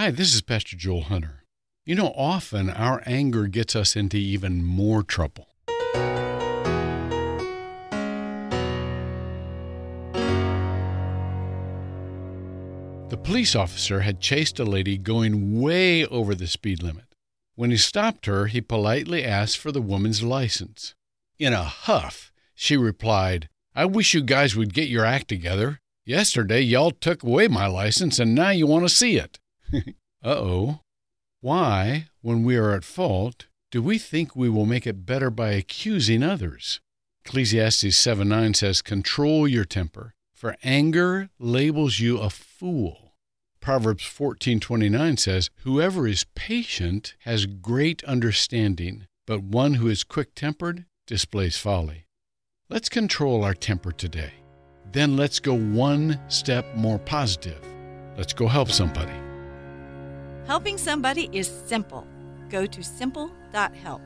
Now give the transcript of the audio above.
Hi, this is Pastor Joel Hunter. You know, often our anger gets us into even more trouble. The police officer had chased a lady going way over the speed limit. When he stopped her, he politely asked for the woman's license. In a huff, she replied, I wish you guys would get your act together. Yesterday, y'all took away my license, and now you want to see it. uh oh. Why, when we are at fault, do we think we will make it better by accusing others? Ecclesiastes 7 9 says, Control your temper, for anger labels you a fool. Proverbs 14:29 says, "Whoever is patient has great understanding, but one who is quick-tempered displays folly." Let's control our temper today. Then let's go one step more positive. Let's go help somebody. Helping somebody is simple. Go to simple.help.